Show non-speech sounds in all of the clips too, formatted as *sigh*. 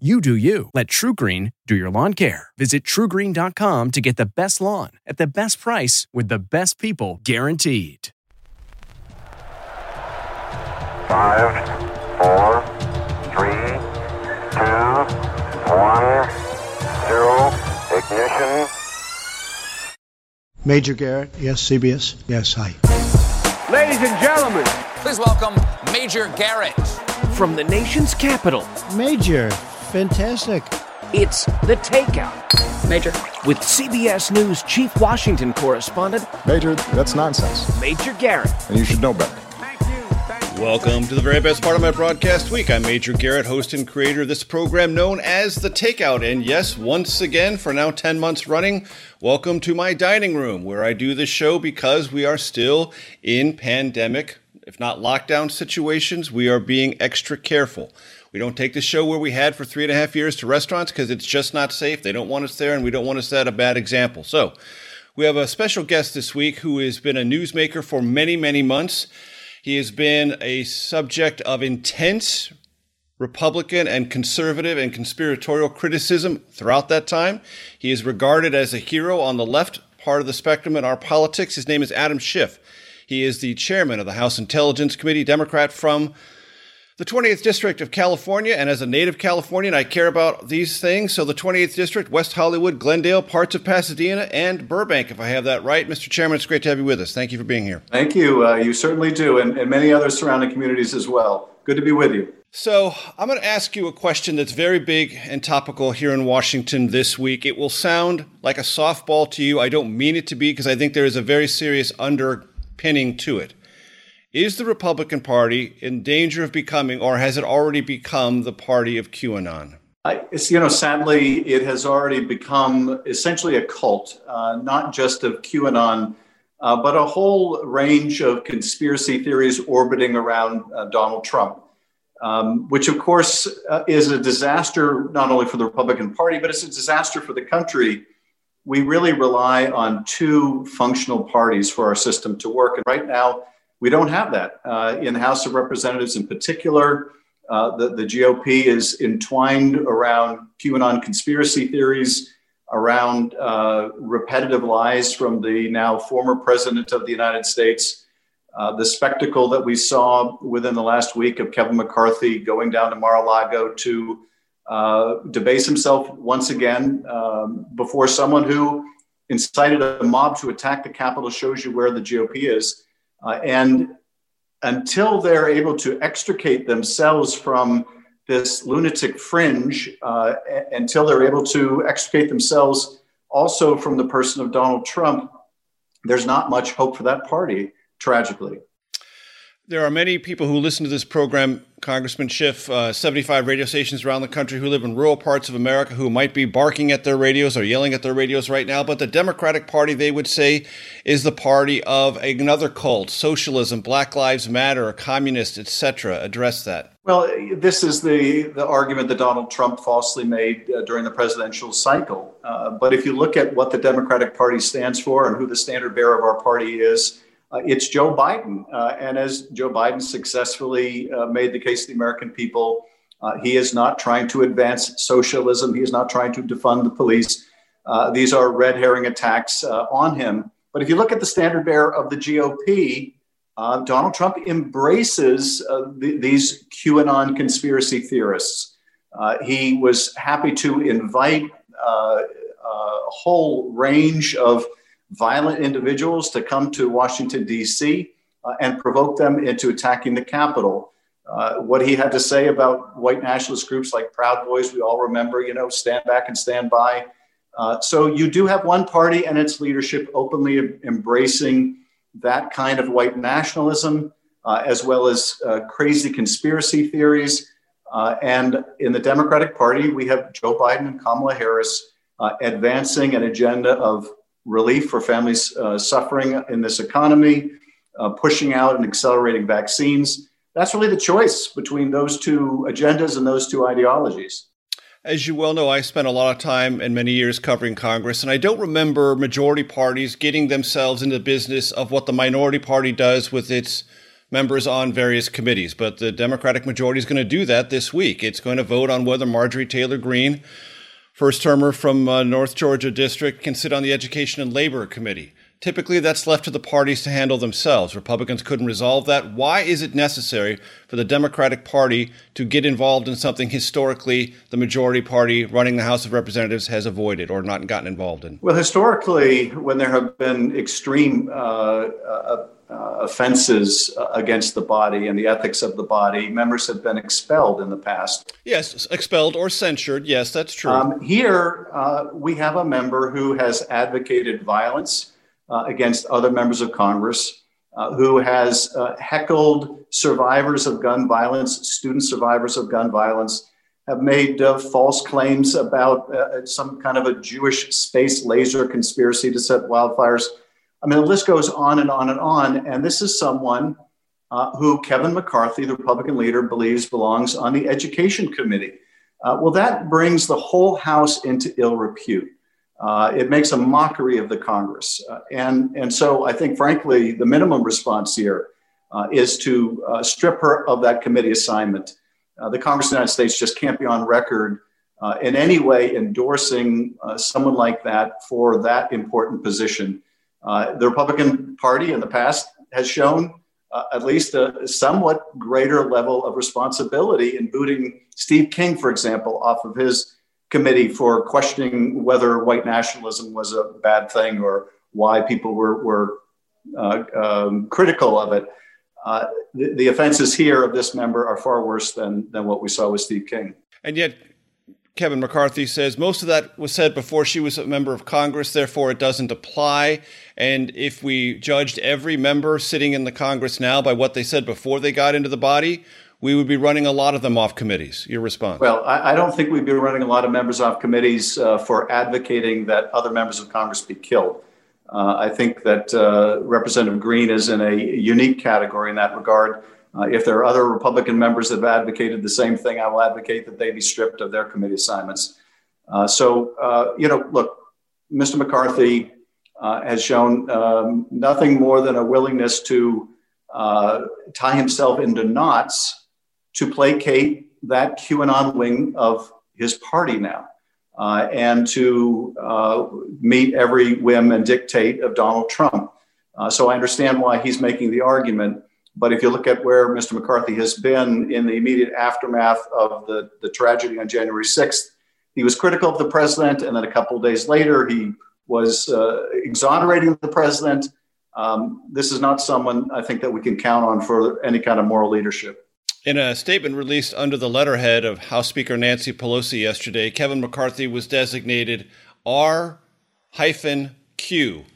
You do you. Let TruGreen do your lawn care. Visit trugreen.com to get the best lawn at the best price with the best people guaranteed. Five, four, three, two, one, zero, ignition. Major Garrett, yes, CBS, yes, hi. Ladies and gentlemen, Please welcome Major Garrett. from the nation's capital, Major, fantastic. it's The Takeout. Major. With CBS News Chief Washington Correspondent, Major, that's nonsense, Major Garrett. and you should know better. Thank you. Thank Welcome to the very best part of my broadcast week. I'm Major Garrett, host and creator of this program known as The Takeout. And yes, once again, for now 10 months running, welcome to my dining room where I do this show because we are still in pandemic, if not lockdown situations. We are being extra careful. We don't take the show where we had for three and a half years to restaurants because it's just not safe. They don't want us there, and we don't want to set a bad example. So, we have a special guest this week who has been a newsmaker for many, many months. He has been a subject of intense Republican and conservative and conspiratorial criticism throughout that time. He is regarded as a hero on the left part of the spectrum in our politics. His name is Adam Schiff. He is the chairman of the House Intelligence Committee, Democrat from the 20th District of California, and as a native Californian, I care about these things. So, the 20th District, West Hollywood, Glendale, parts of Pasadena, and Burbank, if I have that right. Mr. Chairman, it's great to have you with us. Thank you for being here. Thank you. Uh, you certainly do, and, and many other surrounding communities as well. Good to be with you. So, I'm going to ask you a question that's very big and topical here in Washington this week. It will sound like a softball to you. I don't mean it to be because I think there is a very serious underpinning to it. Is the Republican Party in danger of becoming, or has it already become, the party of QAnon? I, it's, you know, sadly, it has already become essentially a cult, uh, not just of QAnon, uh, but a whole range of conspiracy theories orbiting around uh, Donald Trump, um, which, of course, uh, is a disaster not only for the Republican Party, but it's a disaster for the country. We really rely on two functional parties for our system to work. And right now, we don't have that. Uh, in the House of Representatives, in particular, uh, the, the GOP is entwined around QAnon conspiracy theories, around uh, repetitive lies from the now former president of the United States. Uh, the spectacle that we saw within the last week of Kevin McCarthy going down to Mar a Lago to uh, debase himself once again um, before someone who incited a mob to attack the Capitol shows you where the GOP is. Uh, and until they're able to extricate themselves from this lunatic fringe, uh, until they're able to extricate themselves also from the person of Donald Trump, there's not much hope for that party, tragically. There are many people who listen to this program, Congressman Schiff, uh, 75 radio stations around the country who live in rural parts of America who might be barking at their radios or yelling at their radios right now. But the Democratic Party, they would say, is the party of another cult, socialism, Black Lives Matter, communist, etc. Address that. Well, this is the, the argument that Donald Trump falsely made uh, during the presidential cycle. Uh, but if you look at what the Democratic Party stands for and who the standard bearer of our party is, uh, it's Joe Biden. Uh, and as Joe Biden successfully uh, made the case to the American people, uh, he is not trying to advance socialism. He is not trying to defund the police. Uh, these are red herring attacks uh, on him. But if you look at the standard bearer of the GOP, Donald Trump embraces th- these QAnon conspiracy theorists. He was happy to invite a whole range of violent individuals to come to Washington, D.C., uh, and provoke them into attacking the Capitol. Uh, what he had to say about white nationalist groups like Proud Boys, we all remember, you know, stand back and stand by. Uh, so you do have one party and its leadership openly embracing that kind of white nationalism, uh, as well as uh, crazy conspiracy theories. Uh, and in the Democratic Party, we have Joe Biden and Kamala Harris advancing an agenda of relief for families uh, suffering in this economy, uh, pushing out and accelerating vaccines. That's really the choice between those two agendas and those two ideologies. As you well know, I spent a lot of time and many years covering Congress, and I don't remember majority parties getting themselves into the business of what the minority party does with its members on various committees. But the Democratic majority is going to do that this week. It's going to vote on whether Marjorie Taylor Greene, first termer from uh, North Georgia District, can sit on the Education and Labor Committee. Typically, that's left to the parties to handle themselves. Republicans couldn't resolve that. Why is it necessary for the Democratic Party to get involved in something historically the majority party running the House of Representatives has avoided or not gotten involved in? Well, historically, when there have been extreme uh, uh, uh, offenses against the body and the ethics of the body, members have been expelled in the past. Yes, expelled or censured. Yes, that's true. Um, here, uh, we have a member who has advocated violence uh, against other members of Congress, uh, who has uh, heckled survivors of gun violence, student survivors of gun violence, have made uh, false claims about uh, some kind of a Jewish space laser conspiracy to set wildfires. I mean, the list goes on and on and on. And this is someone uh, who Kevin McCarthy, the Republican leader, believes belongs on the Education Committee. well, that brings the whole House into ill repute. Uh, it makes a mockery of the Congress. Uh, and, and so I think, frankly, the minimum response here uh, is to uh, strip her of that committee assignment. Uh, the Congress of the United States just can't be on record uh, in any way endorsing someone like that for that important position. the Republican Party in the past has shown at least a somewhat greater level of responsibility in booting Steve King, for example, off of his committee for questioning whether white nationalism was a bad thing or why people were, were uh, um, critical of it. Uh, the, the, offenses here of this member are far worse than, than what we saw with Steve King. And yet, Kevin McCarthy says most of that was said before she was a member of Congress, therefore it doesn't apply. And if we judged every member sitting in the Congress now by what they said before they got into the body, we would be running a lot of them off committees. Your response? Well, I, I don't think we'd be running a lot of members off committees uh, for advocating that other members of Congress be killed. Uh, I think that uh, Representative Greene is in a unique category in that regard. Uh, if there are other Republican members that have advocated the same thing, I will advocate that they be stripped of their committee assignments. Uh, so, uh, you know, look, Mr. McCarthy has shown um, nothing more than a willingness to tie himself into knots to placate that QAnon wing of his party now uh, and to uh, meet every whim and dictate of Donald Trump. Uh, so I understand why he's making the argument. But if you look at where Mr. McCarthy has been in the immediate aftermath of the, the tragedy on January 6th, he was critical of the president. And then a couple days later, he was uh, exonerating the president. Um, this is not someone I think that we can count on for any kind of moral leadership. In a statement released under the letterhead of House Speaker Nancy Pelosi yesterday, Kevin McCarthy was designated R hyphen Q.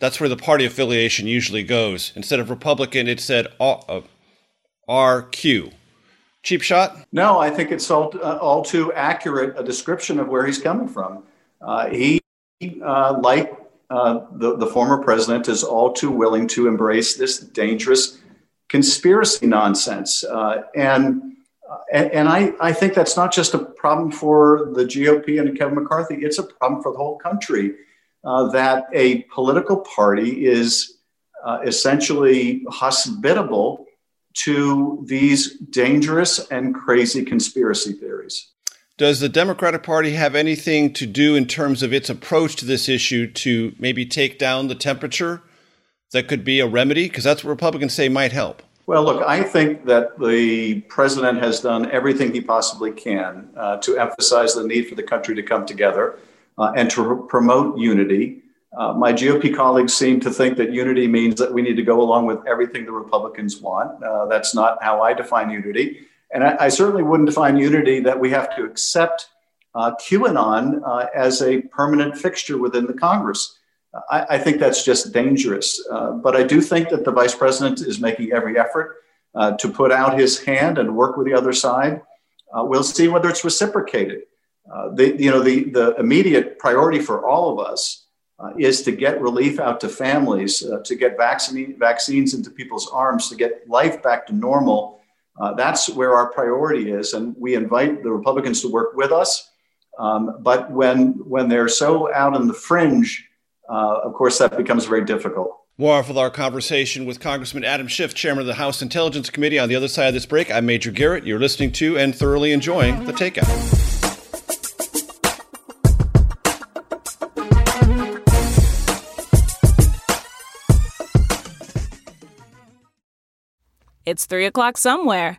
That's where the party affiliation usually goes. Instead of Republican, it said RQ. Cheap shot? No, I think it's all, uh, all too accurate a description of where he's coming from. Uh, he, uh, like uh, the, the former president, is all too willing to embrace this dangerous conspiracy nonsense. Uh, and, uh, and, I, I think that's not just a problem for the GOP and Kevin McCarthy, it's a problem for the whole country uh, that a political party is uh, essentially hospitable to these dangerous and crazy conspiracy theories. Does the Democratic Party have anything to do in terms of its approach to this issue to maybe take down the temperature that could be a remedy? Because that's what Republicans say might help. Well, look, I think that the president has done everything he possibly can uh, to emphasize the need for the country to come together uh, and to promote unity. Uh, my GOP colleagues seem to think that unity means that we need to go along with everything the Republicans want. Uh, that's not how I define unity. And I, I, certainly wouldn't define unity that we have to accept uh, QAnon uh, as a permanent fixture within the Congress. I, I think that's just dangerous. Uh, but I do think that the vice president is making every effort uh, to put out his hand and work with the other side. Uh, we'll see whether it's reciprocated. Uh, the, you know, the, the immediate priority for all of us uh, is to get relief out to families, to get vaccine, vaccines into people's arms, to get life back to normal. that's where our priority is. And we invite the Republicans to work with us. Um, but when, when they're so out on the fringe, uh, of course, that becomes very difficult. More of our conversation with Congressman Adam Schiff, Chairman of the House Intelligence Committee. On the other side of this break, I'm Major Garrett. You're listening to and thoroughly enjoying The Takeout. It's 3 o'clock somewhere.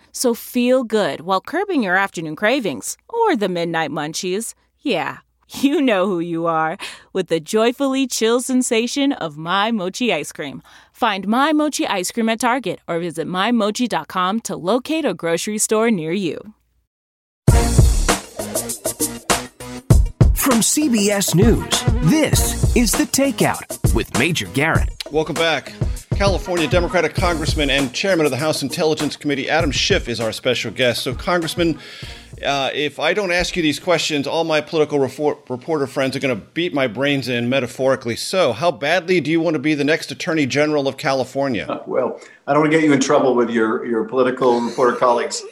So feel good while curbing your afternoon cravings or the midnight munchies. Yeah, *laughs* you know who you are with the joyfully chill sensation of My Mochi ice cream. Find My Mochi ice cream at Target or visit MyMochi.com to locate a grocery store near you. From CBS News, this is The Takeout with Major Garrett. Welcome back. California Democratic Congressman and Chairman of the House Intelligence Committee, Adam Schiff, is our special guest. So, Congressman, uh, if I don't ask you these questions, all my political reporter friends are going to beat my brains in, metaphorically so. How badly do you want to be the next Attorney General of California? Uh, well, I don't want to get you in trouble with your, your political reporter colleagues.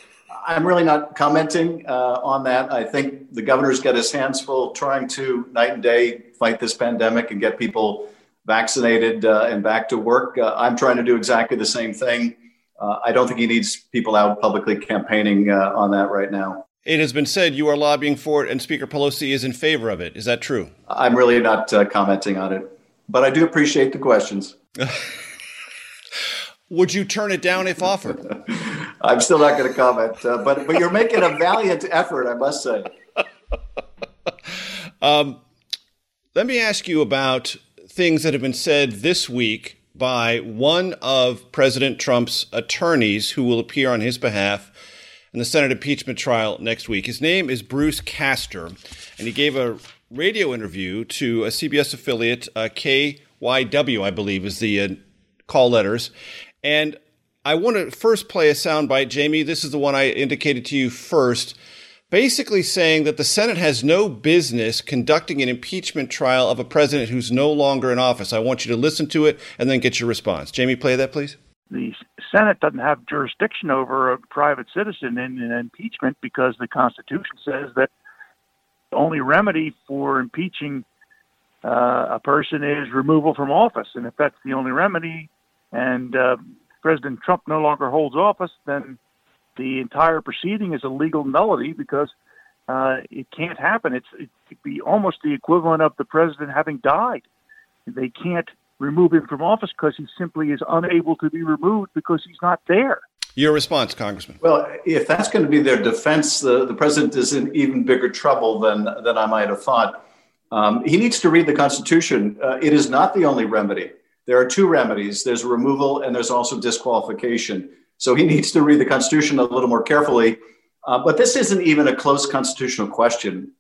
I'm really not commenting uh, on that. I think the governor's got his hands full trying to night and day fight this pandemic and get people vaccinated uh, and back to work. Uh, I'm trying to do exactly the same thing. Uh, I don't think he needs people out publicly campaigning uh, on that right now. It has been said you are lobbying for it, and Speaker Pelosi is in favor of it. Is that true? I'm really not uh, commenting on it, but I do appreciate the questions. *laughs* Would you turn it down if offered? *laughs* I'm still not going to comment, uh, but but you're making a valiant effort, I must say. *laughs* um, let me ask you about things that have been said this week by one of President Trump's attorneys who will appear on his behalf in the Senate impeachment trial next week. His name is Bruce Castor, and he gave a radio interview to a CBS affiliate, uh, KYW, I believe, is the uh, call letters. And I want to first play a soundbite, Jamie. This is the one I indicated to you first, basically saying that the Senate has no business conducting an impeachment trial of a president who's no longer in office. I want you to listen to it and then get your response. Jamie, play that, please. The Senate doesn't have jurisdiction over a private citizen in an impeachment because the Constitution says that the only remedy for impeaching uh, a person is removal from office. And if that's the only remedy, and uh, President Trump no longer holds office, then the entire proceeding is a legal nullity because uh, it can't happen. It's it could be almost the equivalent of the president having died. They can't remove him from office because he simply is unable to be removed because he's not there. Your response, Congressman. Well, if that's going to be their defense, the, the president is in even bigger trouble than, than I might have thought. Um, he needs to read the Constitution. Uh, it is not the only remedy there are two remedies there's removal and there's also disqualification. So he *laughs* needs to read the Constitution a little more carefully. Uh, but this isn't even a close constitutional question.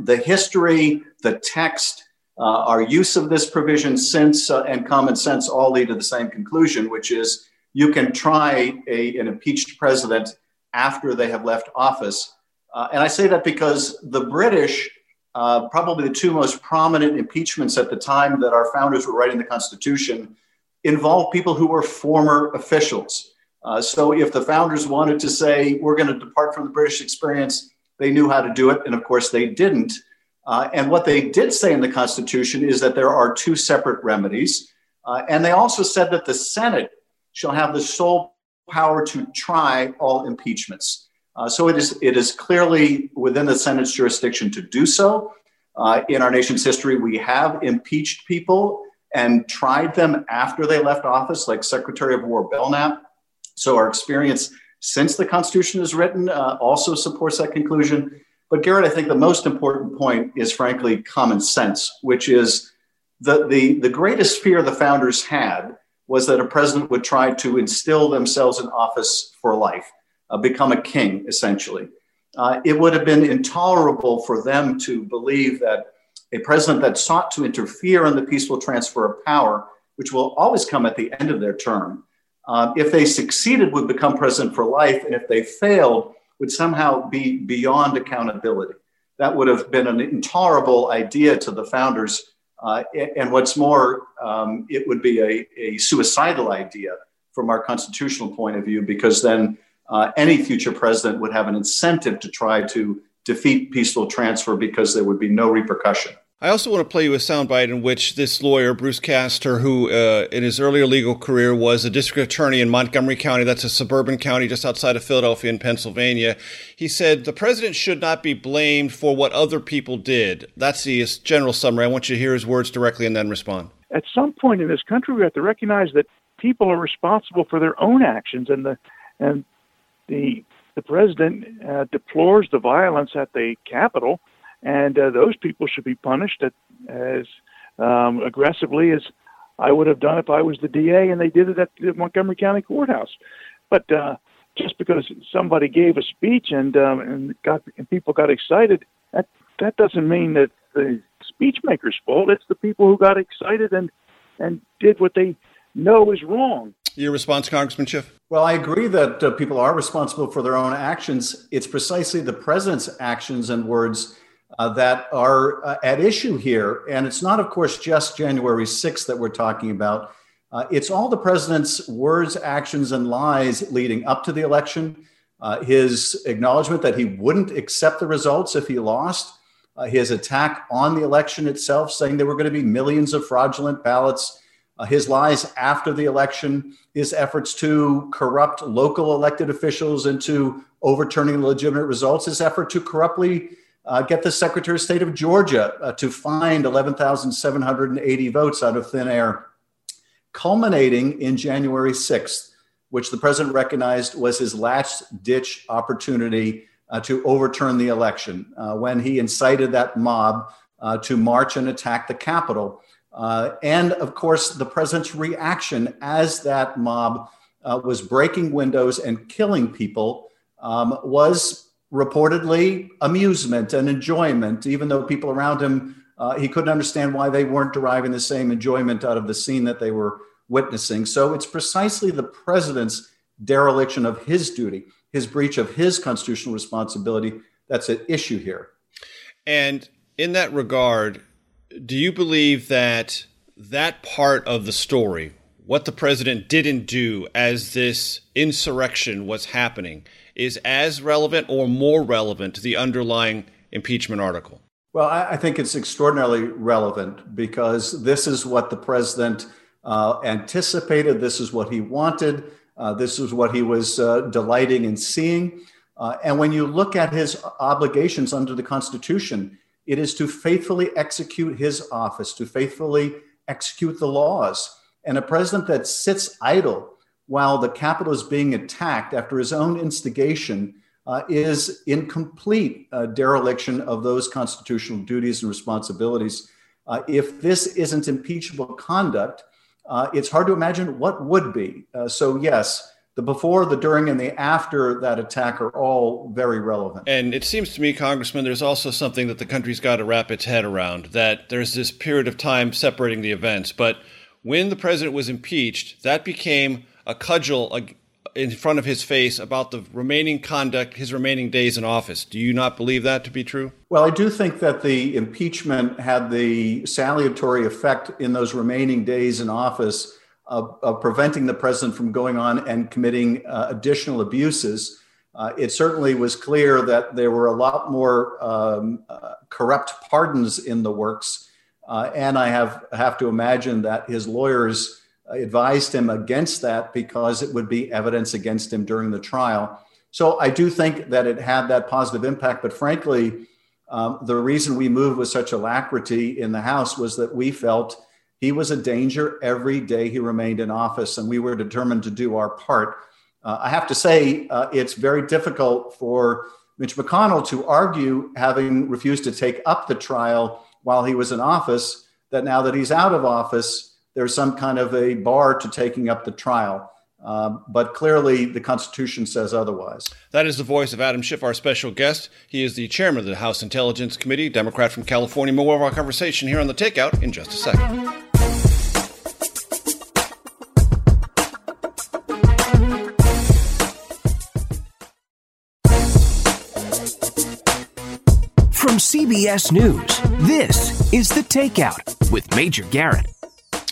The history, the text, uh, our use of this provision since uh, and common sense all lead to the same conclusion, which is you can try a, an impeached president after they have left office. Uh, and I say that because the British uh, probably the two most prominent impeachments at the time that our founders were writing the Constitution involved people who were former officials. Uh, so if the founders wanted to say, we're going to depart from the British experience, they knew how to do it. And of course, they didn't. Uh, and what they did say in the Constitution is that there are two separate remedies. Uh, and they also said that the Senate shall have the sole power to try all impeachments. Uh, so it is, it is clearly within the Senate's jurisdiction to do so. Uh, in our nation's history, we have impeached people and tried them after they left office, like Secretary of War Belknap. So our experience since the Constitution is written uh, also supports that conclusion. But Garrett, I think the most important point is frankly common sense, which is the, the, the greatest fear the founders had was that a president would try to instill themselves in office for life, uh, become a king, essentially. Uh, it would have been intolerable for them to believe that a president that sought to interfere in the peaceful transfer of power, which will always come at the end of their term, um, if they succeeded, would become president for life, and if they failed, would somehow be beyond accountability. That would have been an intolerable idea to the founders. Uh, and what's more, um, it would be a, a, suicidal idea from our constitutional point of view, because then uh, any future president would have an incentive to try to defeat peaceful transfer because there would be no repercussion. I also want to play you a soundbite in which this lawyer, Bruce Castor, who uh, in his earlier legal career was a district attorney in Montgomery County, that's a suburban county just outside of Philadelphia in Pennsylvania, he said the president should not be blamed for what other people did. That's the general summary. I want you to hear his words directly and then respond. At some point in this country, we have to recognize that people are responsible for their own actions, and the and the the president uh, deplores the violence at the Capitol and uh, those people should be punished at, as um, aggressively as I would have done if I was the DA and they did it at the Montgomery County Courthouse. But uh, just because somebody gave a speech and um, and got and people got excited, that that doesn't mean that the speechmaker's fault. It's the people who got excited and and did what they know is wrong. Your response, Congressman Schiff? Well, I agree that uh, people are responsible for their own actions. It's precisely the president's actions and words uh, that are uh, at issue here. And it's not, of course, just January 6th that we're talking about. Uh, it's all the president's words, actions, and lies leading up to the election. Uh, his acknowledgement that he wouldn't accept the results if he lost. Uh, his attack on the election itself, saying there were going to be millions of fraudulent ballots. Uh, his lies after the election, his efforts to corrupt local elected officials into overturning legitimate results, his effort to corruptly uh, get the Secretary of State of Georgia uh, to find 11,780 votes out of thin air, culminating in January 6th, which the president recognized was his last ditch opportunity uh, to overturn the election uh, when he incited that mob uh, to march and attack the Capitol. Uh, and of course, the president's reaction as that mob was breaking windows and killing people um, was reportedly amusement and enjoyment, even though people around him, uh, he couldn't understand why they weren't deriving the same enjoyment out of the scene that they were witnessing. So it's precisely the president's dereliction of his duty, his breach of his constitutional responsibility, that's at issue here. And in that regard, do you believe that that part of the story, what the president didn't do as this insurrection was happening, is as relevant or more relevant to the underlying impeachment article? Well, I, think it's extraordinarily relevant because this is what the president uh, anticipated. This is what he wanted. Uh, this is what he was uh, delighting in seeing. Uh, and when you look at his obligations under the Constitution, it is to faithfully execute his office, to faithfully execute the laws. And a president that sits idle while the Capitol is being attacked after his own instigation uh, is in complete uh, dereliction of those constitutional duties and responsibilities. Uh, if this isn't impeachable conduct, uh, it's hard to imagine what would be. Uh, so, yes, the before, the during, and the after that attack are all very relevant. And it seems to me, Congressman, there's also something that the country's got to wrap its head around that there's this period of time separating the events. But when the president was impeached, that became a cudgel in front of his face about the remaining conduct, his remaining days in office. Do you not believe that to be true? Well, I do think that the impeachment had the salutary effect in those remaining days in office of, of preventing the president from going on and committing uh, additional abuses. Uh, it certainly was clear that there were a lot more um, uh, corrupt pardons in the works. Uh, and I have, have to imagine that his lawyers advised him against that because it would be evidence against him during the trial. So I do think that it had that positive impact. But frankly, um, the reason we moved with such alacrity in the House was that we felt He was a danger every day he remained in office, and we were determined to do our part. Uh, I have to say, uh, it's very difficult for Mitch McConnell to argue, having refused to take up the trial while he was in office, that now that he's out of office, there's some kind of a bar to taking up the trial. Um, but clearly, the Constitution says otherwise. That is the voice of Adam Schiff, our special guest. He is the chairman of the House Intelligence Committee, Democrat from California. More of our conversation here on the Takeout in just a second. CBS News, this is The Takeout with Major Garrett.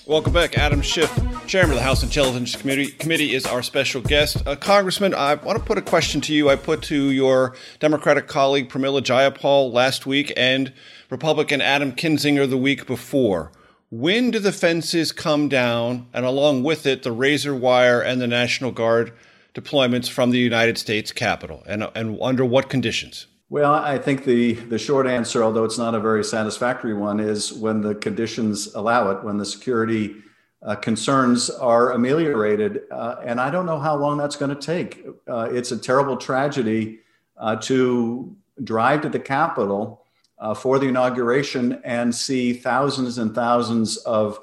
Welcome back. Adam Schiff, Chairman of the House Intelligence Committee, Committee is our special guest. Uh, Congressman, I want to put a question to you. I put to your Democratic colleague Pramila Jayapal last week and Republican Adam Kinzinger the week before. When do the fences come down, and along with it, the razor wire and the National Guard deployments from the United States Capitol, and, and under what conditions? Well, I think the, the short answer, although it's not a very satisfactory one, is when the conditions allow it, when the security uh, concerns are ameliorated. Uh, and I don't know how long that's going to take. Uh, it's a terrible tragedy uh, to drive to the Capitol uh, for the inauguration and see thousands and thousands of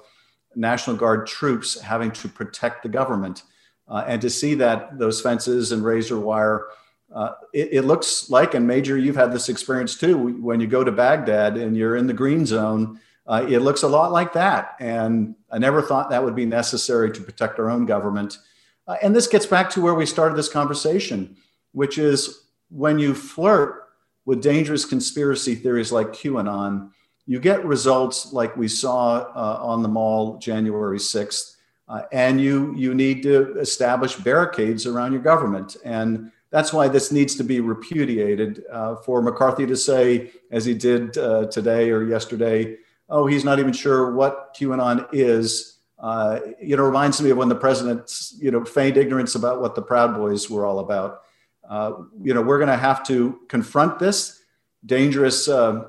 National Guard troops having to protect the government. Uh, and to see that those fences and razor wire uh, it, it, looks like, and Major, you've had this experience too, when you go to Baghdad and you're in the green zone, uh, it looks a lot like that. And I never thought that would be necessary to protect our own government. Uh, and this gets back to where we started this conversation, which is when you flirt with dangerous conspiracy theories like QAnon, you get results like we saw uh, on the mall January 6th. Uh, and you, you need to establish barricades around your government. And that's why this needs to be repudiated. Uh, for McCarthy to say, as he did uh, today or yesterday, oh, he's not even sure what QAnon is, uh, you know, reminds me of when the president, you know, feigned ignorance about what the Proud Boys were all about. Uh, you know, we're going to have to confront this dangerous uh,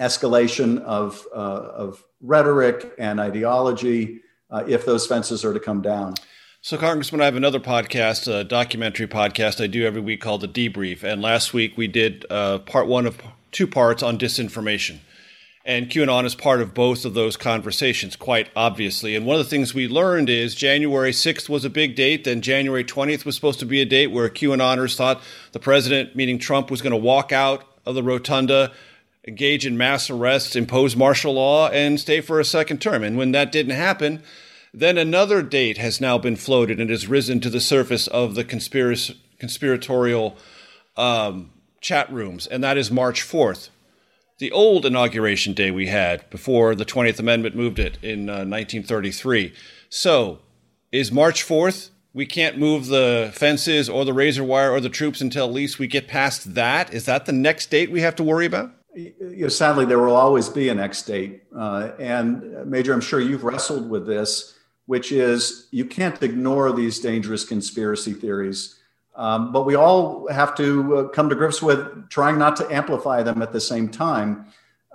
escalation of, uh, of rhetoric and ideology if those fences are to come down. So, Congressman, I have another podcast, a documentary podcast I do every week called The Debrief. And last week we did uh, part one of two parts on disinformation. And QAnon is part of both of those conversations, quite obviously. And one of the things we learned is January 6th was a big date. Then January 20th was supposed to be a date where QAnoners thought the president, meaning Trump, was going to walk out of the rotunda, engage in mass arrests, impose martial law, and stay for a second term. And when that didn't happen, then another date has now been floated and has risen to the surface of the conspiratorial um, chat rooms, and that is March 4th. The old inauguration day we had before the 20th Amendment moved it in uh, 1933. So, is March 4th? We can't move the fences or the razor wire or the troops until at least we get past that. Is that the next date we have to worry about? You know, sadly, there will always be a next date. Uh, and, Major, I'm sure you've wrestled with this which is you can't ignore these dangerous conspiracy theories. Um, but we all have to uh, come to grips with trying not to amplify them at the same time.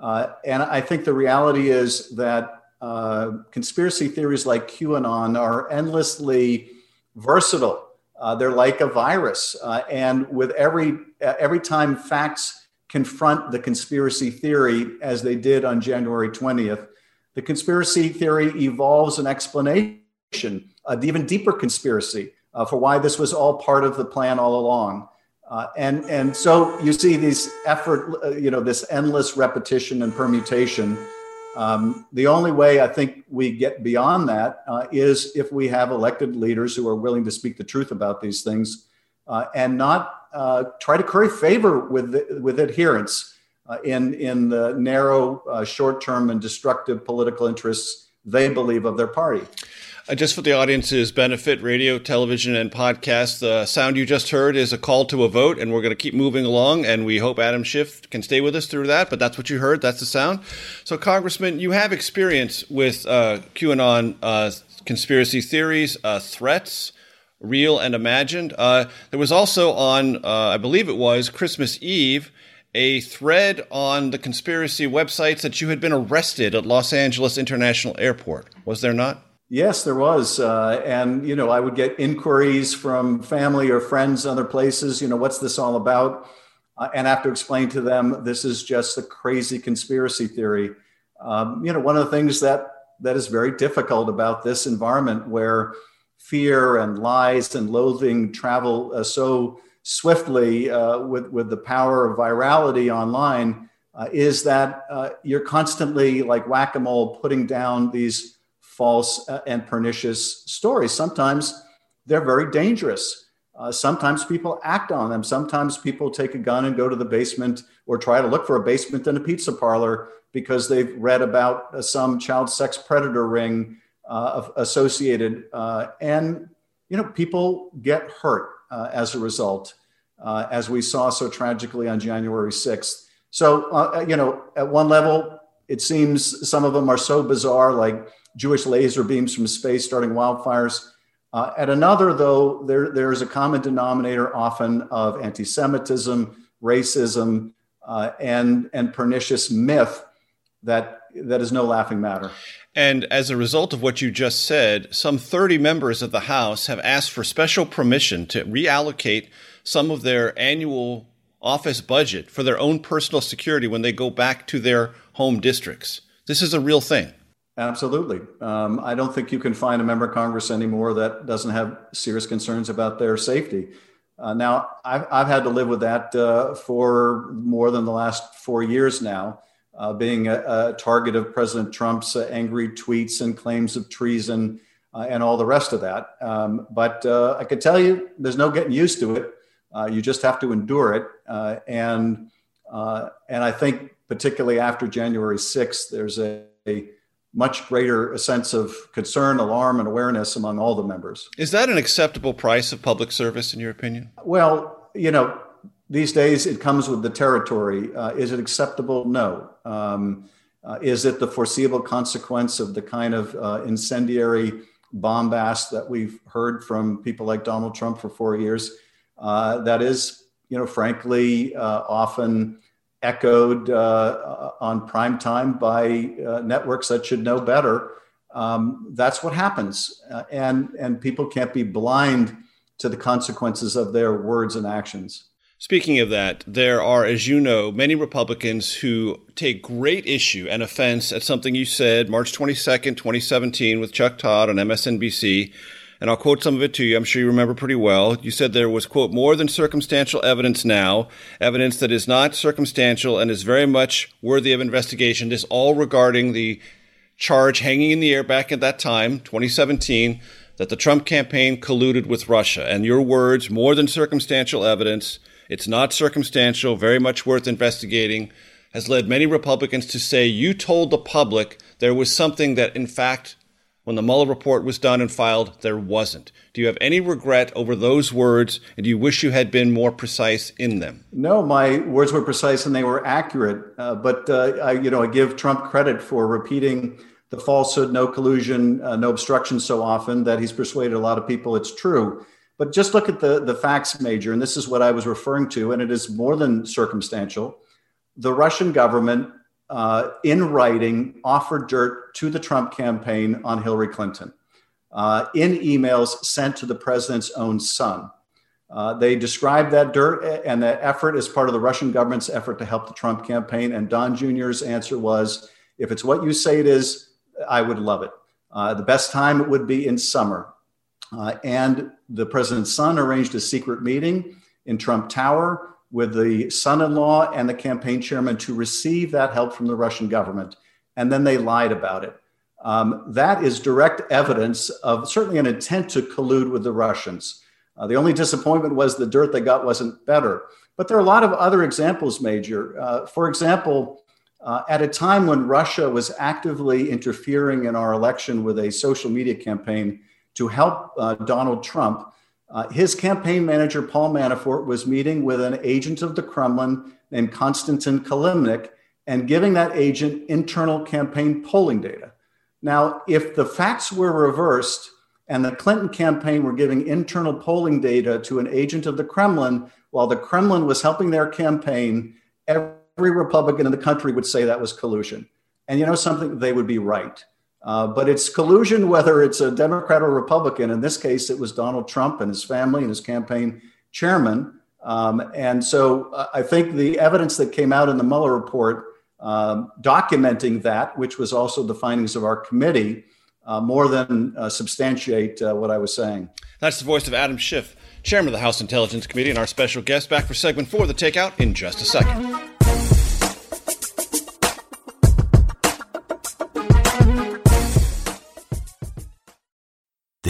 Uh, and I think the reality is that uh, conspiracy theories like QAnon are endlessly versatile. Uh, they're like a virus, uh, and with every every time facts confront the conspiracy theory, as they did on January twentieth, the conspiracy theory evolves an explanation, an even deeper conspiracy uh, for why this was all part of the plan all along. Uh, and, and so you see these effort, uh, you know, this endless repetition and permutation. Um, the only way I think we get beyond that uh, is if we have elected leaders who are willing to speak the truth about these things uh, and not uh, try to curry favor with, with adherents in, in the narrow, uh, short term, and destructive political interests they believe of their party. Uh, just for the audience's benefit, radio, television, and podcast, the sound you just heard is a call to a vote, and we're going to keep moving along. And we hope Adam Schiff can stay with us through that. But that's what you heard. That's the sound. So, Congressman, you have experience with uh, QAnon uh, conspiracy theories, uh, threats, real and imagined. Uh, there was also on, uh, I believe it was Christmas Eve, a thread on the conspiracy websites that you had been arrested at Los Angeles International Airport. Was there not? Yes, there was. Uh, and, you know, I would get inquiries from family or friends, other places, you know, what's this all about? Uh, and have to explain to them this is just a crazy conspiracy theory. Um, you know, one of the things that that is very difficult about this environment where fear and lies and loathing travel uh, so swiftly uh, with, with the power of virality online uh, is that uh, you're constantly like whack-a-mole putting down these false uh, and pernicious stories sometimes they're very dangerous uh, sometimes people act on them sometimes people take a gun and go to the basement or try to look for a basement in a pizza parlor because they've read about uh, some child sex predator ring associated. And, you know, people get hurt uh, as a result, uh, as we saw so tragically on January 6th. So, uh, you know, at one level, it seems some of them are so bizarre, like Jewish laser beams from space starting wildfires. at another, though, there, there is a common denominator often of anti Semitism, racism, and, and pernicious myth that that is no laughing matter. And as a result of what you just said, some 30 members of the House have asked for special permission to reallocate some of their annual office budget for their own personal security when they go back to their home districts. This is a real thing. Absolutely. Um, I don't think you can find a member of Congress anymore that doesn't have serious concerns about their safety. Uh, now, I've, I've had to live with that uh, for more than the last four years now uh, being a, a, target of President Trump's uh, angry tweets and claims of treason uh, and all the rest of that. Um, but uh, I could tell you, there's no getting used to it. Uh, you just have to endure it. Uh, and and I think particularly after January 6th, there's a, a much greater sense of concern, alarm, and awareness among all the members. Is that an acceptable price of public service, in your opinion? Well, you know, these days it comes with the territory. Uh, is it acceptable? No. Um, uh, is it the foreseeable consequence of the kind of uh, incendiary bombast that we've heard from people like Donald Trump for four years? Uh, that is, you know, frankly, uh, often echoed uh, on prime time by networks that should know better. Um, that's what happens, and and people can't be blind to the consequences of their words and actions. Speaking of that, there are, as you know, many Republicans who take great issue and offense at something you said March 22nd, 2017, with Chuck Todd on MSNBC. And I'll quote some of it to you. I'm sure you remember pretty well. You said there was, quote, more than circumstantial evidence now, evidence that is not circumstantial and is very much worthy of investigation. This all regarding the charge hanging in the air back at that time, 2017, that the Trump campaign colluded with Russia. And your words, more than circumstantial evidence, it's not circumstantial, very much worth investigating, has led many Republicans to say you told the public there was something that, in fact, when the Mueller report was done and filed, there wasn't. Do you have any regret over those words, and do you wish you had been more precise in them? No, my words were precise and they were accurate. Uh, but uh, I, you know, I give Trump credit for repeating the falsehood, no collusion, uh, no obstruction so often that he's persuaded a lot of people it's true. But just look at the, the facts, Major, and this is what I was referring to, and it is more than circumstantial. The Russian government, uh, in writing, offered dirt to the Trump campaign on Hillary Clinton uh, in emails sent to the president's own son. Uh, they described that dirt and that effort as part of the Russian government's effort to help the Trump campaign. And Don Jr.'s answer was if it's what you say it is, I would love it. Uh, the best time would be in summer. Uh, and the president's son arranged a secret meeting in Trump Tower with the son in law and the campaign chairman to receive that help from the Russian government. And then they lied about it. Um, that is direct evidence of certainly an intent to collude with the Russians. Uh, the only disappointment was the dirt they got wasn't better. But there are a lot of other examples, Major. Uh, for example, uh, at a time when Russia was actively interfering in our election with a social media campaign to help uh, Donald Trump. Uh, his campaign manager, Paul Manafort, was meeting with an agent of the Kremlin named Konstantin Kilimnik and giving that agent internal campaign polling data. Now, if the facts were reversed and the Clinton campaign were giving internal polling data to an agent of the Kremlin while the Kremlin was helping their campaign, every Republican in the country would say that was collusion. And you know something? They would be right. Uh, but it's collusion, whether it's a Democrat or Republican. In this case, it was Donald Trump and his family and his campaign chairman. Um, and so uh, I think the evidence that came out in the Mueller report um, documenting that, which was also the findings of our committee, uh, more than uh, substantiate what I was saying. That's the voice of Adam Schiff, chairman of the House Intelligence Committee, and our special guest back for segment four, the takeout, in just a second.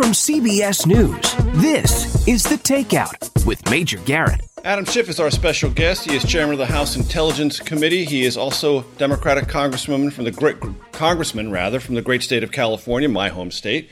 From CBS News, this is The Takeout with Major Garrett. Adam Schiff is our special guest. He is chairman of the House Intelligence Committee. He is also Democratic congressman from the great congressman rather from the great state of California, my home state.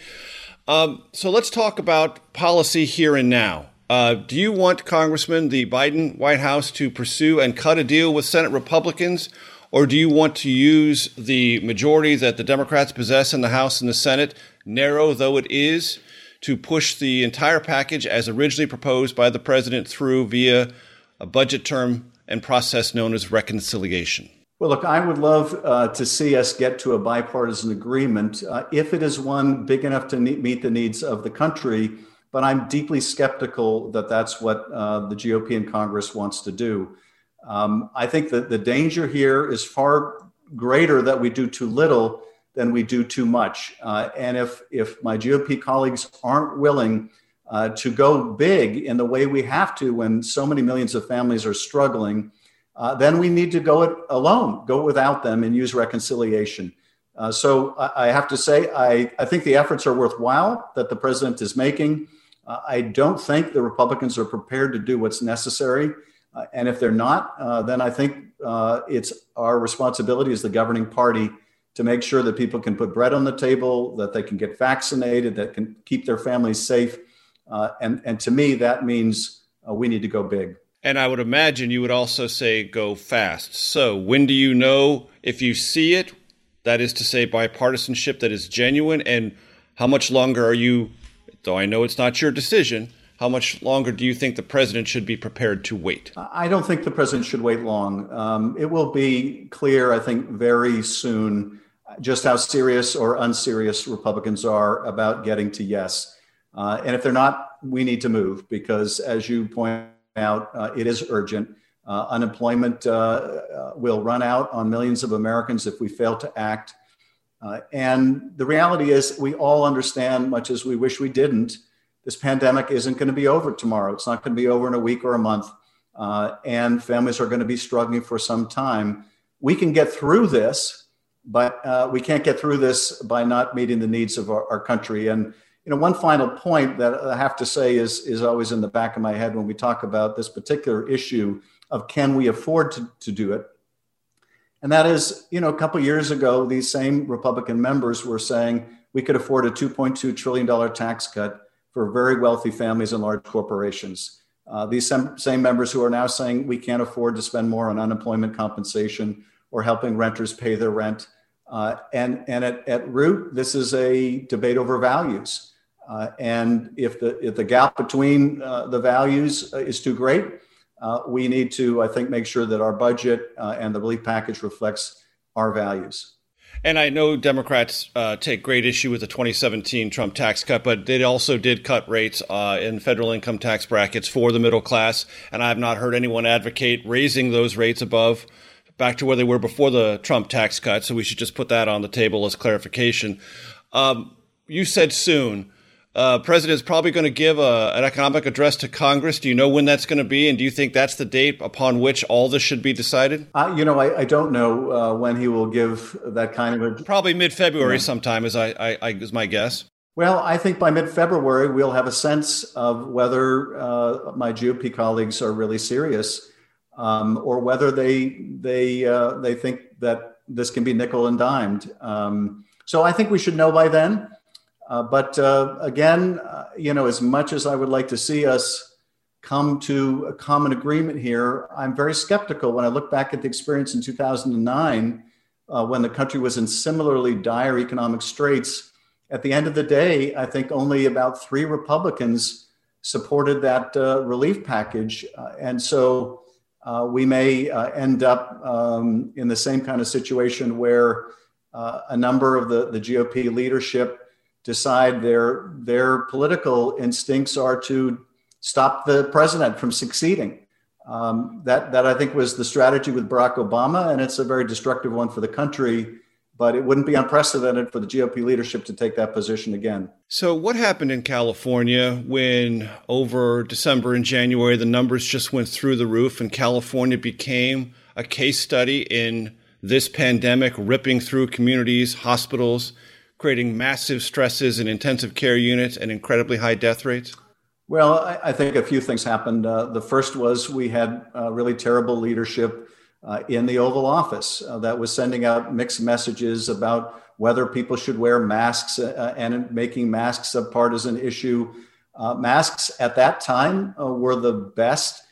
Um, so let's talk about policy here and now. Uh, do you want, Congressman, the Biden White House to pursue and cut a deal with Senate Republicans, or do you want to use the majority that the Democrats possess in the House and the Senate narrow though it is, to push the entire package as originally proposed by the president through via a budget term and process known as reconciliation? Well, look, I would love uh, to see us get to a bipartisan agreement uh, if it is one big enough to meet the needs of the country. But I'm deeply skeptical that that's what uh, the GOP in Congress wants to do. Um, I think that the danger here is far greater that we do too little than we do too much. Uh, and if, if my GOP colleagues aren't willing uh, to go big in the way we have to when so many millions of families are struggling, uh, then we need to go it alone, go without them, and use reconciliation. Uh, so I, I, have to say, I, I think the efforts are worthwhile that the president is making. Uh, I don't think the Republicans are prepared to do what's necessary. Uh, and if they're not, then I think it's our responsibility as the governing party to make sure that people can put bread on the table, that they can get vaccinated, that can keep their families safe. Uh, and, and to me, that means uh, we need to go big. And I would imagine you would also say go fast. So, when do you know if you see it? That is to say, bipartisanship that is genuine. And how much longer are you, though I know it's not your decision, how much longer do you think the president should be prepared to wait? I don't think the president should wait long. Um, it will be clear, I think, very soon just how serious or unserious Republicans are about getting to yes. Uh, and if they're not, we need to move because, as you point out, uh, it is urgent. Uh, unemployment uh, uh, will run out on millions of Americans if we fail to act. Uh, and the reality is, we all understand, much as we wish we didn't, this pandemic isn't going to be over tomorrow. It's not going to be over in a week or a month. and families are going to be struggling for some time. We can get through this but uh, we can't get through this by not meeting the needs of our, our, country. And you know, one final point that I have to say is is always in the back of my head when we talk about this particular issue of can we afford to, to do it. And that is, you know, a couple years ago, these same Republican members were saying we could afford a $2.2 trillion tax cut for very wealthy families and large corporations. Uh, these same members who are now saying we can't afford to spend more on unemployment compensation or helping renters pay their rent. Uh, and and at, at root, this is a debate over values. Uh, and if the if the gap between uh, the values uh, is too great, uh, we need to, I think, make sure that our budget uh, and the relief package reflects our values. And I know Democrats uh, take great issue with the 2017 Trump tax cut, but they also did cut rates uh, in federal income tax brackets for the middle class. And I have not heard anyone advocate raising those rates above back to where they were before the Trump tax cut. So we should just put that on the table as clarification. Um, you said soon uh, president is probably going to give a, an economic address to Congress. Do you know when that's going to be, and do you think that's the date upon which all this should be decided? Uh, you know, I, I don't know uh, when he will give that kind of a *laughs* probably mid February yeah. sometime, is I, I, I, is my guess. Well, I think by mid February we'll have a sense of whether uh, my GOP colleagues are really serious, um, or whether they they uh, they think that this can be nickel and dimed. Um, so I think we should know by then. Uh, but uh, again, uh, you know, as much as I would like to see us come to a common agreement here, I'm very skeptical when I look back at the experience in 2009 uh, when the country was in similarly dire economic straits. At the end of the day, I think only about three Republicans supported that uh, relief package. And so we may end up um, in the same kind of situation where a number of the, the GOP leadership decide their their political instincts are to stop the president from succeeding. Um, that that I think was the strategy with Barack Obama, and it's a very destructive one for the country. But it wouldn't be unprecedented for the GOP leadership to take that position again. So, what happened in California when over December and January the numbers just went through the roof, and California became a case study in this pandemic ripping through communities, hospitals, creating massive stresses in intensive care units and incredibly high death rates? Well, I, I think a few things happened. Uh, the first was we had uh, really terrible leadership uh, in the Oval Office uh, that was sending out mixed messages about whether people should wear masks uh, and making masks a partisan issue. Uh, masks at that time were the best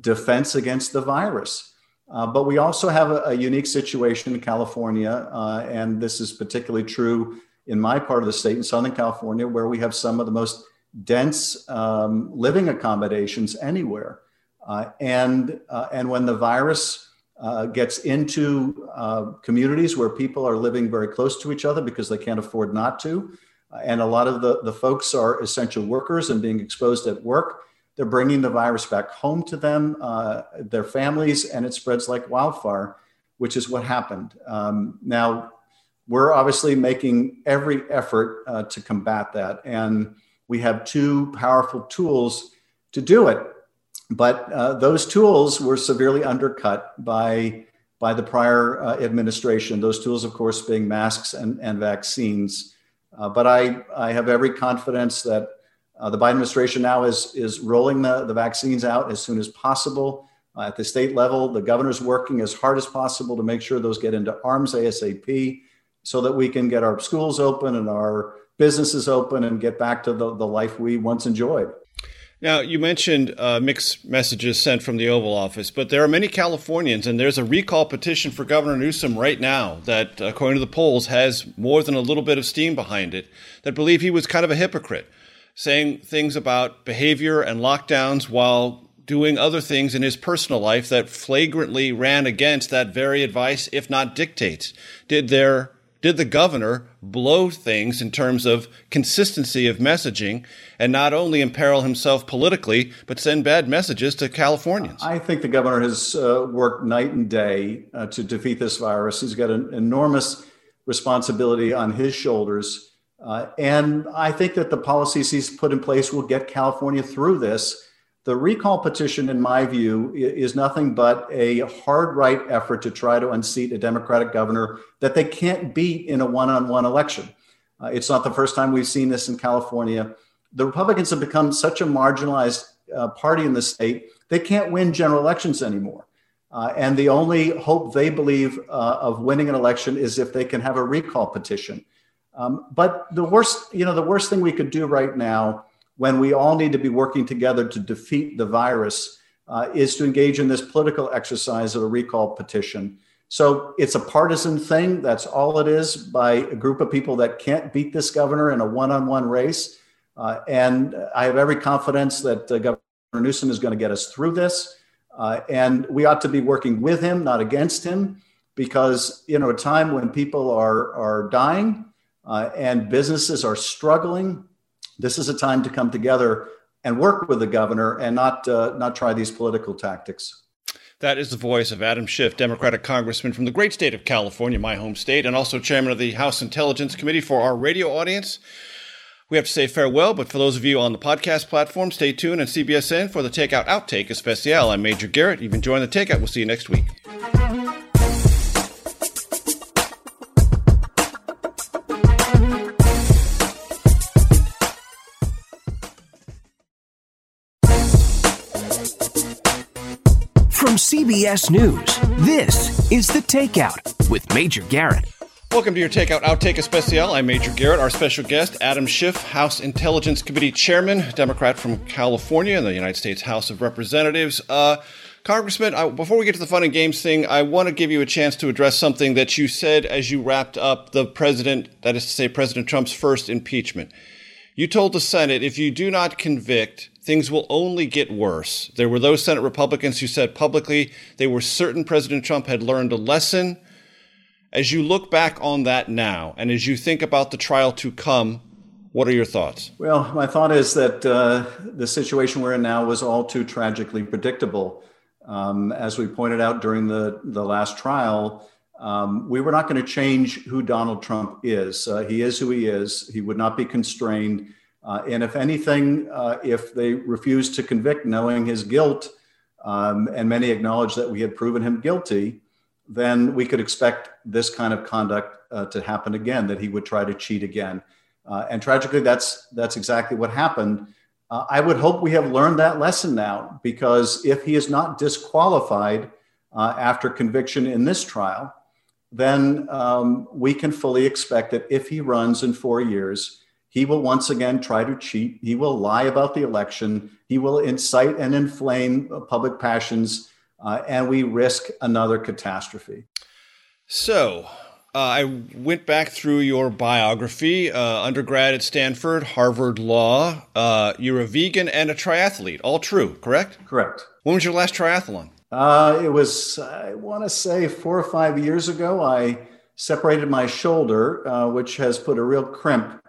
defense against the virus. Uh, but we also have a, a, unique situation in California, uh, and this is particularly true in my part of the state in Southern California, where we have some of the most dense um, living accommodations anywhere. Uh, and, uh, and when the virus uh, gets into uh, communities where people are living very close to each other because they can't afford not to, uh, and a lot of the, the folks are essential workers and being exposed at work, they're bringing the virus back home to them, uh, their families, and it spreads like wildfire, which is what happened. Um, now, we're obviously making every effort uh, to combat that. And we have two powerful tools to do it. But uh, those tools were severely undercut by, by the prior uh, administration. Those tools, of course, being masks and, and vaccines. Uh, but I, I have every confidence that uh, the Biden administration now is, is rolling the, the vaccines out as soon as possible. Uh, at the state level, the governor's working as hard as possible to make sure those get into arms ASAP so that we can get our schools open and our businesses open and get back to the, the life we once enjoyed. Now, you mentioned uh, mixed messages sent from the Oval Office, but there are many Californians, and there's a recall petition for Governor Newsom right now that, according to the polls, has more than a little bit of steam behind it, that believe he was kind of a hypocrite, saying things about behavior and lockdowns while doing other things in his personal life that flagrantly ran against that very advice, if not dictates. Did there did the governor blow things in terms of consistency of messaging and not only imperil himself politically, but send bad messages to Californians? I think the governor has uh, worked night and day uh, to defeat this virus. He's got an enormous responsibility on his shoulders. Uh, and I think that the policies he's put in place will get California through this the recall petition, in my view, is nothing but a hard right effort to try to unseat a Democratic governor that they can't beat in a one on one election. Uh, it's not the first time we've seen this in California. The Republicans have become such a marginalized uh, party in the state, they can't win general elections anymore. Uh, and the only hope they believe uh, of winning an election is if they can have a recall petition. Um, but the worst, you know, the worst thing we could do right now when we all need to be working together to defeat the virus uh, is to engage in this political exercise of a recall petition. So it's a partisan thing. That's all it is by a group of people that can't beat this governor in a one on one race. Uh, and I have every confidence that uh, Governor Newsom is going to get us through this. Uh, and we ought to be working with him, not against him, because you know a time when people are are dying uh, and businesses are struggling. This is a time to come together and work with the governor and not uh, not try these political tactics. That is the voice of Adam Schiff, Democratic Congressman from the great state of California, my home state, and also chairman of the House Intelligence Committee for our radio audience. We have to say farewell, but for those of you on the podcast platform, stay tuned and CBSN for the Takeout Outtake Especial. I'm Major Garrett. You've been enjoying the Takeout. We'll see you next week. CBS News, this is The Takeout with Major Garrett. Welcome to your Takeout Outtake Especial. I'm Major Garrett. Our special guest, Adam Schiff, House Intelligence Committee Chairman, Democrat from California in the United States House of Representatives. Uh, Congressman, I, before we get to the fun and games thing, I want to give you a chance to address something that you said as you wrapped up the president, that is to say, President Trump's first impeachment. You told the Senate if you do not convict, things will only get worse. There were those Senate Republicans who said publicly they were certain President Trump had learned a lesson. As you look back on that now, and as you think about the trial to come, what are your thoughts? Well, my thought is that uh, the situation we're in now was all too tragically predictable. Um, as we pointed out during the, the last trial, um, we were not going to change who Donald Trump is. Uh, he is who he is. He would not be constrained. Uh, and if anything, uh, if they refused to convict, knowing his guilt, um, and many acknowledge that we had proven him guilty, then we could expect this kind of conduct uh, to happen again, that he would try to cheat again. Uh, and tragically, that's, that's exactly what happened. Uh, I would hope we have learned that lesson now, because if he is not disqualified uh, after conviction in this trial, then um, we can fully expect that if he runs in four years, he will once again try to cheat. He will lie about the election. He will incite and inflame public passions, uh, and we risk another catastrophe. So, uh, I went back through your biography uh, undergrad at Stanford, Harvard Law. Uh, you're a vegan and a triathlete. All true, correct? Correct. When was your last triathlon? Uh, it was, I want to say, four or five years ago. I separated my shoulder, uh, which has put a real crimp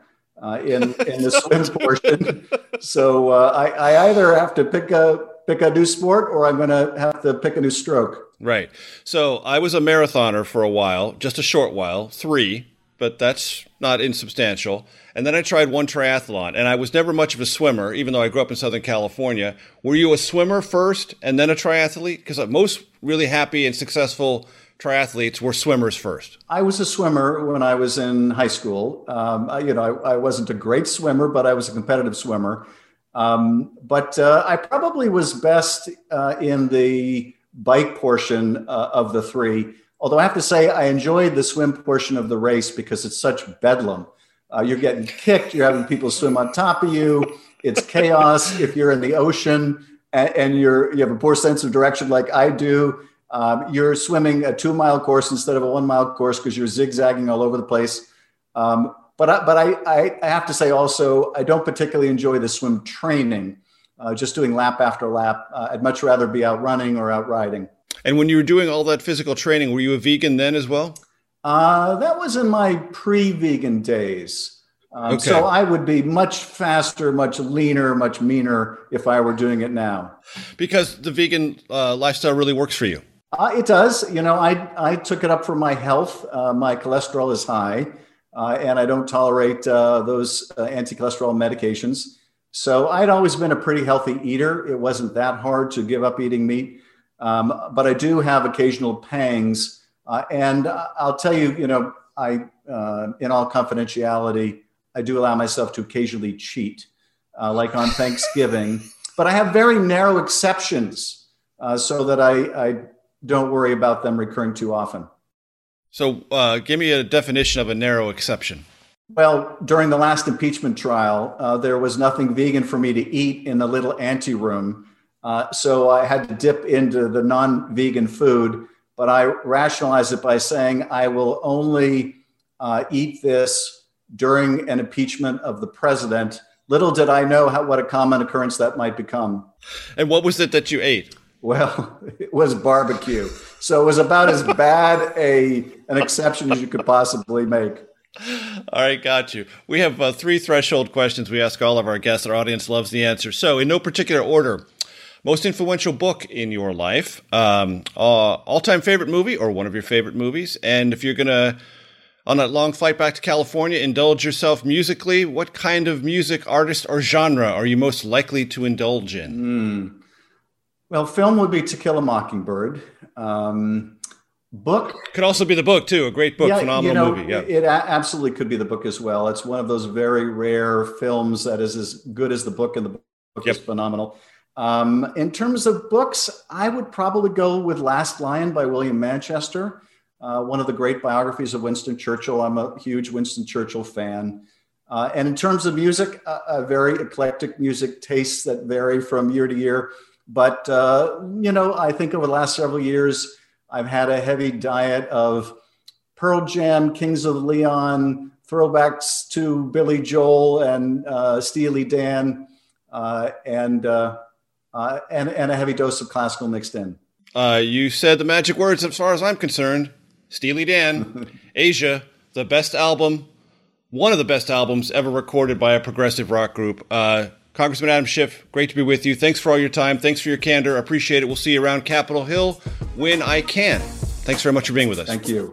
uh, in in the *laughs* swim portion. So uh, I, I either have to pick a pick a new sport or I'm going to have to pick a new stroke. Right. So I was a marathoner for a while, just a short while, three, but that's not insubstantial. And then I tried one triathlon, and I was never much of a swimmer, even though I grew up in Southern California. Were you a swimmer first and then a triathlete? Because most really happy and successful triathletes were swimmers first. I was a swimmer when I was in high school. Um, I, you know, I, I, wasn't a great swimmer, but I was a competitive swimmer. Um, but uh, I probably was best uh, in the bike portion uh, of the three. Although I have to say, I enjoyed the swim portion of the race because it's such bedlam. Uh, you're getting kicked. You're having people swim on top of you. It's chaos. if you're in the ocean and, and, you're you have a poor sense of direction, like I do, um, you're swimming a two mile course instead of a one mile course because you're zigzagging all over the place. Um, but I, but I, I, have to say also, I don't particularly enjoy the swim training, uh, just doing lap after lap. Uh, I'd much rather be out running or out riding. And when you were doing all that physical training, were you a vegan then as well? Uh, that was in my pre vegan days. Um, okay. So I would be much faster, much leaner, much meaner if I were doing it now. Because the vegan uh, lifestyle really works for you. Uh, it does. You know, I, I took it up for my health. Uh, my cholesterol is high, uh, and I don't tolerate uh, those uh, anti cholesterol medications. So I'd always been a pretty healthy eater. It wasn't that hard to give up eating meat. Um, but I do have occasional pangs. Uh, and I'll tell you, you know, I, in all confidentiality, I do allow myself to occasionally cheat, like on *laughs* Thanksgiving. but I have very narrow exceptions so that I, I don't worry about them recurring too often. So, uh, give me a definition of a narrow exception. Well, during the last impeachment trial, uh, there was nothing vegan for me to eat in the little ante room. Uh, so I had to dip into the non vegan food, but I rationalized it by saying I will only uh, eat this during an impeachment of the president. Little did I know how, what a common occurrence that might become. And what was it that you ate? Well, *laughs* it was barbecue. So it was about as bad a an exception as you could possibly make. All right, got you. We have uh, three threshold questions we ask all of our guests. Our audience loves the answer. So, in no particular order, most influential book in your life, um, uh, all time favorite movie, or one of your favorite movies. And if you're going to, on that long flight back to California, indulge yourself musically, what kind of music, artist, or genre are you most likely to indulge in? Mm. Well, film would be To Kill a Mockingbird. Um, book could also be the book too. A great book, yeah, phenomenal you know, movie. Yeah, it absolutely could be the book as well. It's one of those very rare films that is as good as the book, and the book yep. is phenomenal. Um, in terms of books, I would probably go with Last Lion by William Manchester, uh, one of the great biographies of Winston Churchill. I'm a huge Winston Churchill fan. Uh, and in terms of music, uh, a very eclectic music tastes that vary from year to year. But, uh, you know, I think over the last several years, I've had a heavy diet of Pearl Jam, Kings of Leon, throwbacks to Billy Joel and uh, Steely Dan, uh, and uh, uh, and, and a heavy dose of classical mixed in. Uh, you said the magic words as far as I'm concerned. Steely Dan, *laughs* Aja, the best album, one of the best albums ever recorded by a progressive rock group. Congressman Adam Schiff, great to be with you. Thanks for all your time. Thanks for your candor. Appreciate it. We'll see you around Capitol Hill when I can. Thanks very much for being with us. Thank you.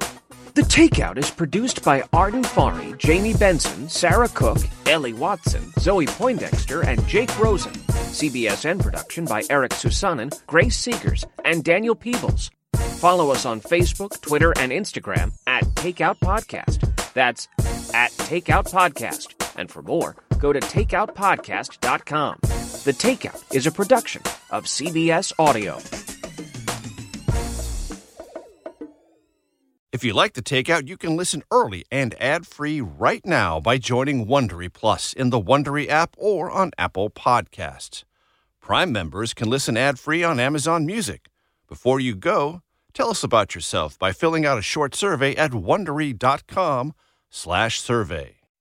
The Takeout is produced by Arden Farhi, Jamie Benson, Sarah Cook, Ellie Watson, Zoe Poindexter, and Jake Rosen. CBSN production by Eric Susanen, Grace Segers, and Daniel Peebles. Follow us on Facebook, Twitter, and Instagram at Takeout Podcast. That's at Takeout Podcast. And for more, go to takeoutpodcast.com. The Takeout is a production of CBS Audio. If you like the takeout, you can listen early and ad-free right now by joining Wondery Plus in the Wondery app or on Apple Podcasts. Prime members can listen ad-free on Amazon Music. Before you go, tell us about yourself by filling out a short survey at wondery.com/survey.